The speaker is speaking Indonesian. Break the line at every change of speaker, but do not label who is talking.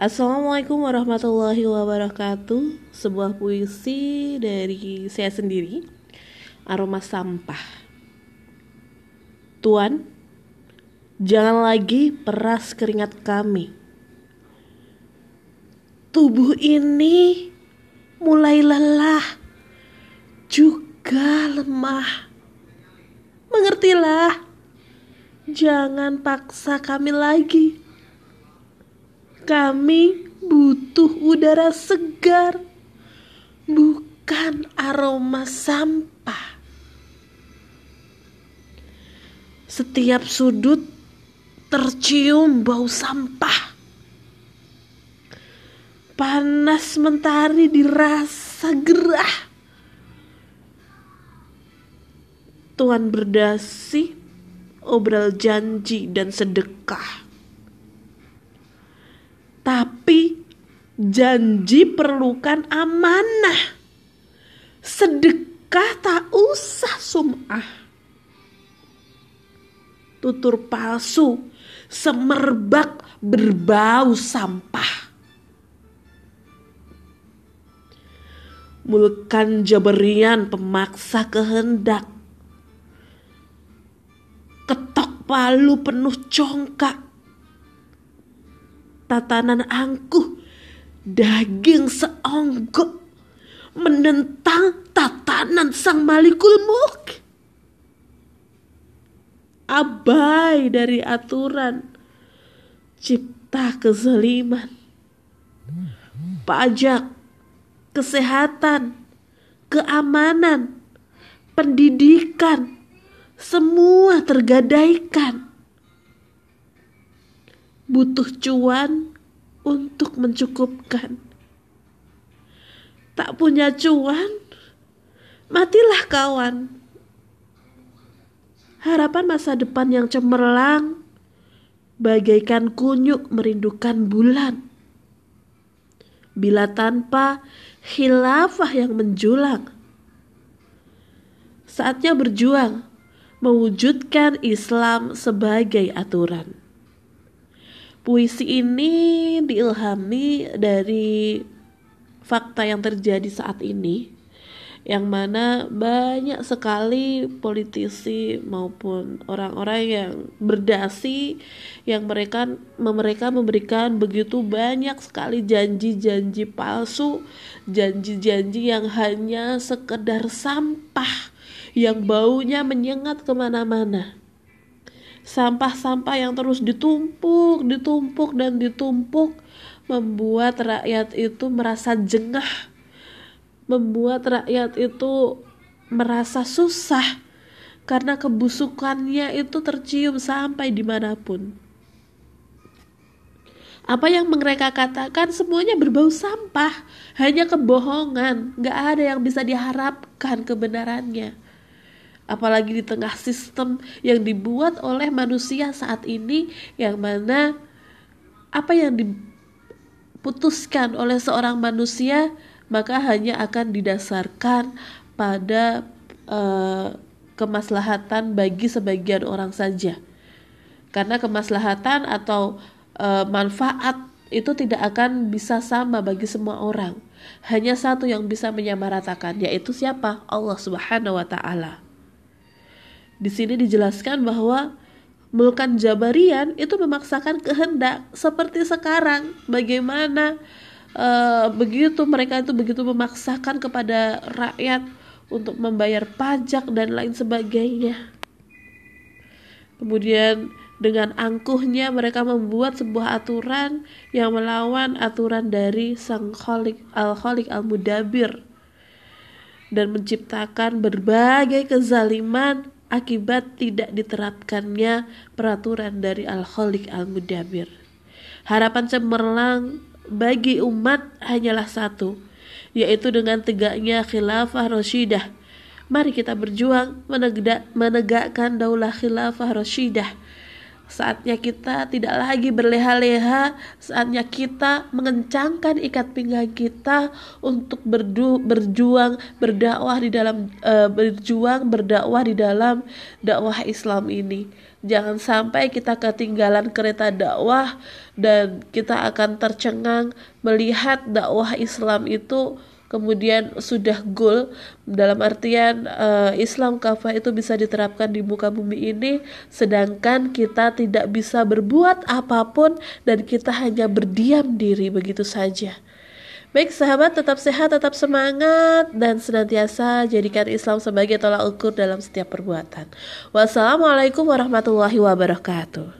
Assalamualaikum warahmatullahi wabarakatuh. Sebuah puisi dari saya sendiri Aroma sampah. Tuan Jangan lagi peras keringat kami. Tubuh ini mulai lelah Juga lemah. Mengertilah Jangan paksa kami lagi kami butuh udara segar, bukan aroma sampah. Setiap sudut tercium bau sampah. Panas mentari dirasa gerah. Tuan berdasi, obral janji dan sedekah janji perlukan amanah. Sedekah tak usah sum'ah. Tutur palsu, semerbak berbau sampah. Mulkan jaberian pemaksa kehendak. Ketok palu penuh congkak tatanan angkuh, daging seonggok, menentang tatanan sang malikul mulk. Abai dari aturan, cipta kezaliman, pajak, kesehatan, keamanan, pendidikan, semua tergadaikan butuh cuan untuk mencukupkan. Tak punya cuan, matilah kawan. Harapan masa depan yang cemerlang, bagaikan kunyuk merindukan bulan. Bila tanpa khilafah yang menjulang, saatnya berjuang mewujudkan Islam sebagai aturan. Puisi ini diilhami dari fakta yang terjadi saat ini yang mana banyak sekali politisi maupun orang-orang yang berdasi yang mereka mereka memberikan begitu banyak sekali janji-janji palsu, janji-janji yang hanya sekedar sampah yang baunya menyengat ke mana-mana sampah-sampah yang terus ditumpuk, ditumpuk dan ditumpuk membuat rakyat itu merasa jengah, membuat rakyat itu merasa susah karena kebusukannya itu tercium sampai di mana pun. Apa yang mereka katakan semuanya berbau sampah, hanya kebohongan, gak ada yang bisa diharapkan kebenarannya apalagi di tengah sistem yang dibuat oleh manusia saat ini yang mana apa yang diputuskan oleh seorang manusia maka hanya akan didasarkan pada uh, kemaslahatan bagi sebagian orang saja. Karena kemaslahatan atau uh, manfaat itu tidak akan bisa sama bagi semua orang. Hanya satu yang bisa menyamaratakan yaitu siapa? Allah Subhanahu wa taala di sini dijelaskan bahwa Mulkan Jabarian itu memaksakan kehendak seperti sekarang. Bagaimana uh, begitu mereka itu begitu memaksakan kepada rakyat untuk membayar pajak dan lain sebagainya. Kemudian dengan angkuhnya mereka membuat sebuah aturan yang melawan aturan dari sang kholik al-kholik al-mudabir dan menciptakan berbagai kezaliman akibat tidak diterapkannya peraturan dari Al-Khaliq Al-Mudabir. Harapan cemerlang bagi umat hanyalah satu, yaitu dengan tegaknya khilafah Rashidah. Mari kita berjuang menegakkan daulah khilafah Rashidah Saatnya kita tidak lagi berleha-leha, saatnya kita mengencangkan ikat pinggang kita untuk berdu, berjuang berdakwah di dalam uh, berjuang berdakwah di dalam dakwah Islam ini. Jangan sampai kita ketinggalan kereta dakwah dan kita akan tercengang melihat dakwah Islam itu kemudian sudah goal dalam artian uh, Islam kafah itu bisa diterapkan di muka bumi ini sedangkan kita tidak bisa berbuat apa pun dan kita hanya berdiam diri begitu saja. Baik sahabat tetap sehat, tetap semangat dan senantiasa jadikan Islam sebagai tolak ukur dalam setiap perbuatan. Wassalamualaikum warahmatullahi wabarakatuh.